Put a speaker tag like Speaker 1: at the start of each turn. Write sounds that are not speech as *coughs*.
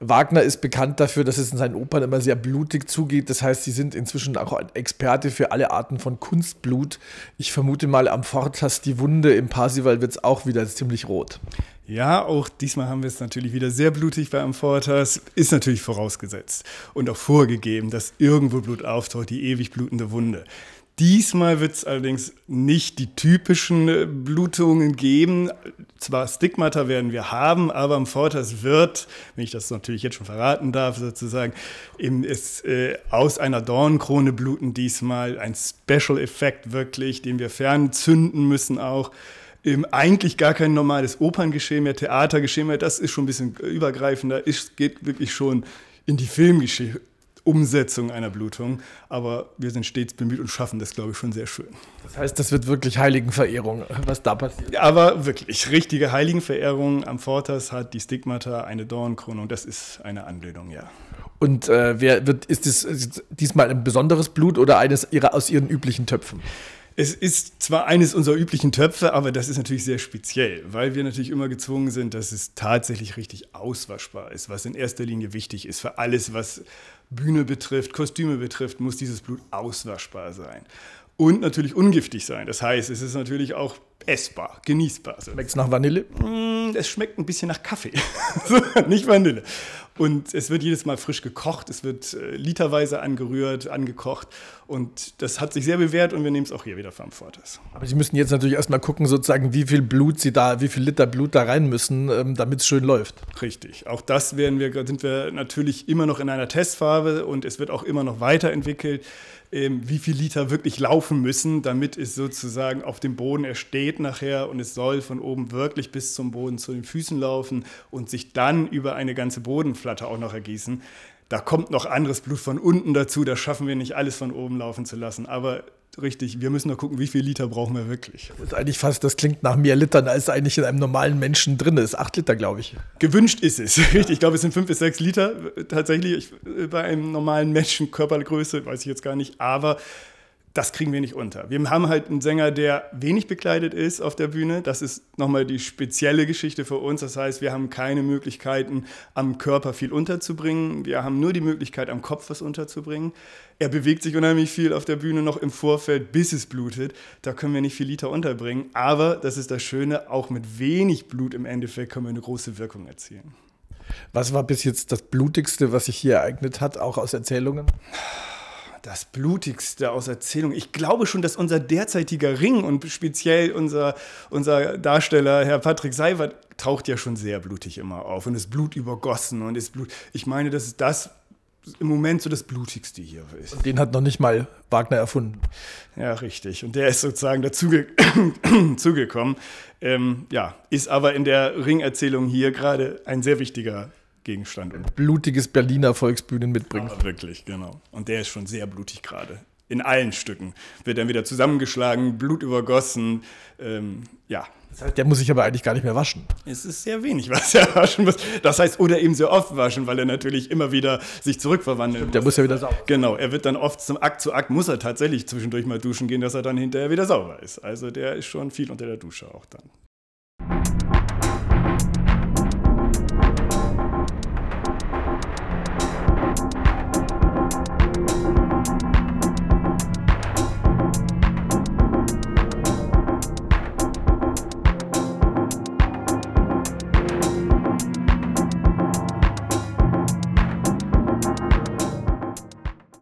Speaker 1: Wagner ist bekannt dafür, dass es in seinen Opern immer sehr blutig zugeht. Das heißt, sie sind inzwischen auch Experte für alle Arten von Kunstblut. Ich vermute mal, am Fortas die Wunde im Parsival wird es auch wieder ziemlich rot.
Speaker 2: Ja, auch diesmal haben wir es natürlich wieder sehr blutig bei Amfortas. Ist natürlich vorausgesetzt und auch vorgegeben, dass irgendwo Blut auftaucht, die ewig blutende Wunde. Diesmal wird es allerdings nicht die typischen äh, Blutungen geben. Zwar Stigmata werden wir haben, aber am Fortas wird, wenn ich das natürlich jetzt schon verraten darf, sozusagen, eben ist, äh, aus einer Dornkrone bluten diesmal ein Special-Effekt wirklich, den wir fernzünden müssen auch. Eben eigentlich gar kein normales Operngeschehen mehr, Theatergeschehen mehr, das ist schon ein bisschen übergreifender, es geht wirklich schon in die Filmgeschichte Umsetzung einer Blutung. Aber wir sind stets bemüht und schaffen das, glaube ich, schon sehr schön.
Speaker 1: Das heißt, das wird wirklich Heiligenverehrung, was da passiert.
Speaker 2: Aber wirklich, richtige Heiligenverehrung. Am Fortas hat die Stigmata eine Dornkrone und das ist eine Anbildung, ja.
Speaker 1: Und äh, wer wird, ist das diesmal ein besonderes Blut oder eines ihrer, aus ihren üblichen Töpfen?
Speaker 2: Es ist zwar eines unserer üblichen Töpfe, aber das ist natürlich sehr speziell, weil wir natürlich immer gezwungen sind, dass es tatsächlich richtig auswaschbar ist, was in erster Linie wichtig ist. Für alles, was Bühne betrifft, Kostüme betrifft, muss dieses Blut auswaschbar sein. Und natürlich ungiftig sein. Das heißt, es ist natürlich auch essbar, genießbar.
Speaker 1: Schmeckt es nach Vanille?
Speaker 2: Mm, es schmeckt ein bisschen nach Kaffee, *laughs* nicht Vanille. Und es wird jedes Mal frisch gekocht, es wird äh, literweise angerührt, angekocht. Und das hat sich sehr bewährt und wir nehmen es auch hier wieder vom Fortis.
Speaker 1: Aber Sie müssen jetzt natürlich erstmal gucken, sozusagen, wie viel Blut Sie da, wie viel Liter Blut da rein müssen, ähm, damit es schön läuft.
Speaker 2: Richtig. Auch das werden wir, sind wir natürlich immer noch in einer Testphase und es wird auch immer noch weiterentwickelt ähm, wie viel Liter wirklich laufen müssen, damit es sozusagen auf dem Boden ersteht nachher und es soll von oben wirklich bis zum Boden zu den Füßen laufen und sich dann über eine ganze Bodenflatte auch noch ergießen. Da kommt noch anderes Blut von unten dazu, das schaffen wir nicht alles von oben laufen zu lassen, aber richtig. Wir müssen nur gucken, wie viel Liter brauchen wir wirklich.
Speaker 1: Das ist eigentlich fast, das klingt nach mehr Litern, als eigentlich in einem normalen Menschen drin ist. Acht Liter, glaube ich.
Speaker 2: Gewünscht ist es. *laughs* Richtig. Ich glaube, es sind fünf bis sechs Liter tatsächlich bei einem normalen Menschen Körpergröße, weiß ich jetzt gar nicht. Aber das kriegen wir nicht unter. Wir haben halt einen Sänger, der wenig bekleidet ist auf der Bühne. Das ist nochmal die spezielle Geschichte für uns. Das heißt, wir haben keine Möglichkeiten, am Körper viel unterzubringen. Wir haben nur die Möglichkeit, am Kopf was unterzubringen. Er bewegt sich unheimlich viel auf der Bühne noch im Vorfeld, bis es blutet. Da können wir nicht viel Liter unterbringen. Aber, das ist das Schöne, auch mit wenig Blut im Endeffekt können wir eine große Wirkung erzielen.
Speaker 1: Was war bis jetzt das Blutigste, was sich hier ereignet hat, auch aus Erzählungen?
Speaker 2: Das Blutigste aus Erzählung. Ich glaube schon, dass unser derzeitiger Ring und speziell unser, unser Darsteller, Herr Patrick Seiwert, taucht ja schon sehr blutig immer auf und ist Blut übergossen und ist Blut. Ich meine, das ist das im Moment so das Blutigste hier ist.
Speaker 1: Und den hat noch nicht mal Wagner erfunden.
Speaker 2: Ja, richtig. Und der ist sozusagen dazu *coughs* zugekommen. Ähm, ja, ist aber in der Ringerzählung hier gerade ein sehr wichtiger Gegenstand. Und
Speaker 1: blutiges Berliner Volksbühnen mitbringt.
Speaker 2: Aber wirklich, genau. Und der ist schon sehr blutig gerade. In allen Stücken wird dann wieder zusammengeschlagen, Blut übergossen. Ähm, ja.
Speaker 1: Das heißt, der muss sich aber eigentlich gar nicht mehr waschen.
Speaker 2: Es ist sehr wenig, *laughs* was er waschen muss. Das heißt, oder eben sehr oft waschen, weil er natürlich immer wieder sich zurückverwandelt.
Speaker 1: Stimmt, der muss ja wieder sauber.
Speaker 2: Genau, er wird dann oft zum Akt zu Akt, muss er tatsächlich zwischendurch mal duschen gehen, dass er dann hinterher wieder sauber ist. Also der ist schon viel unter der Dusche auch dann.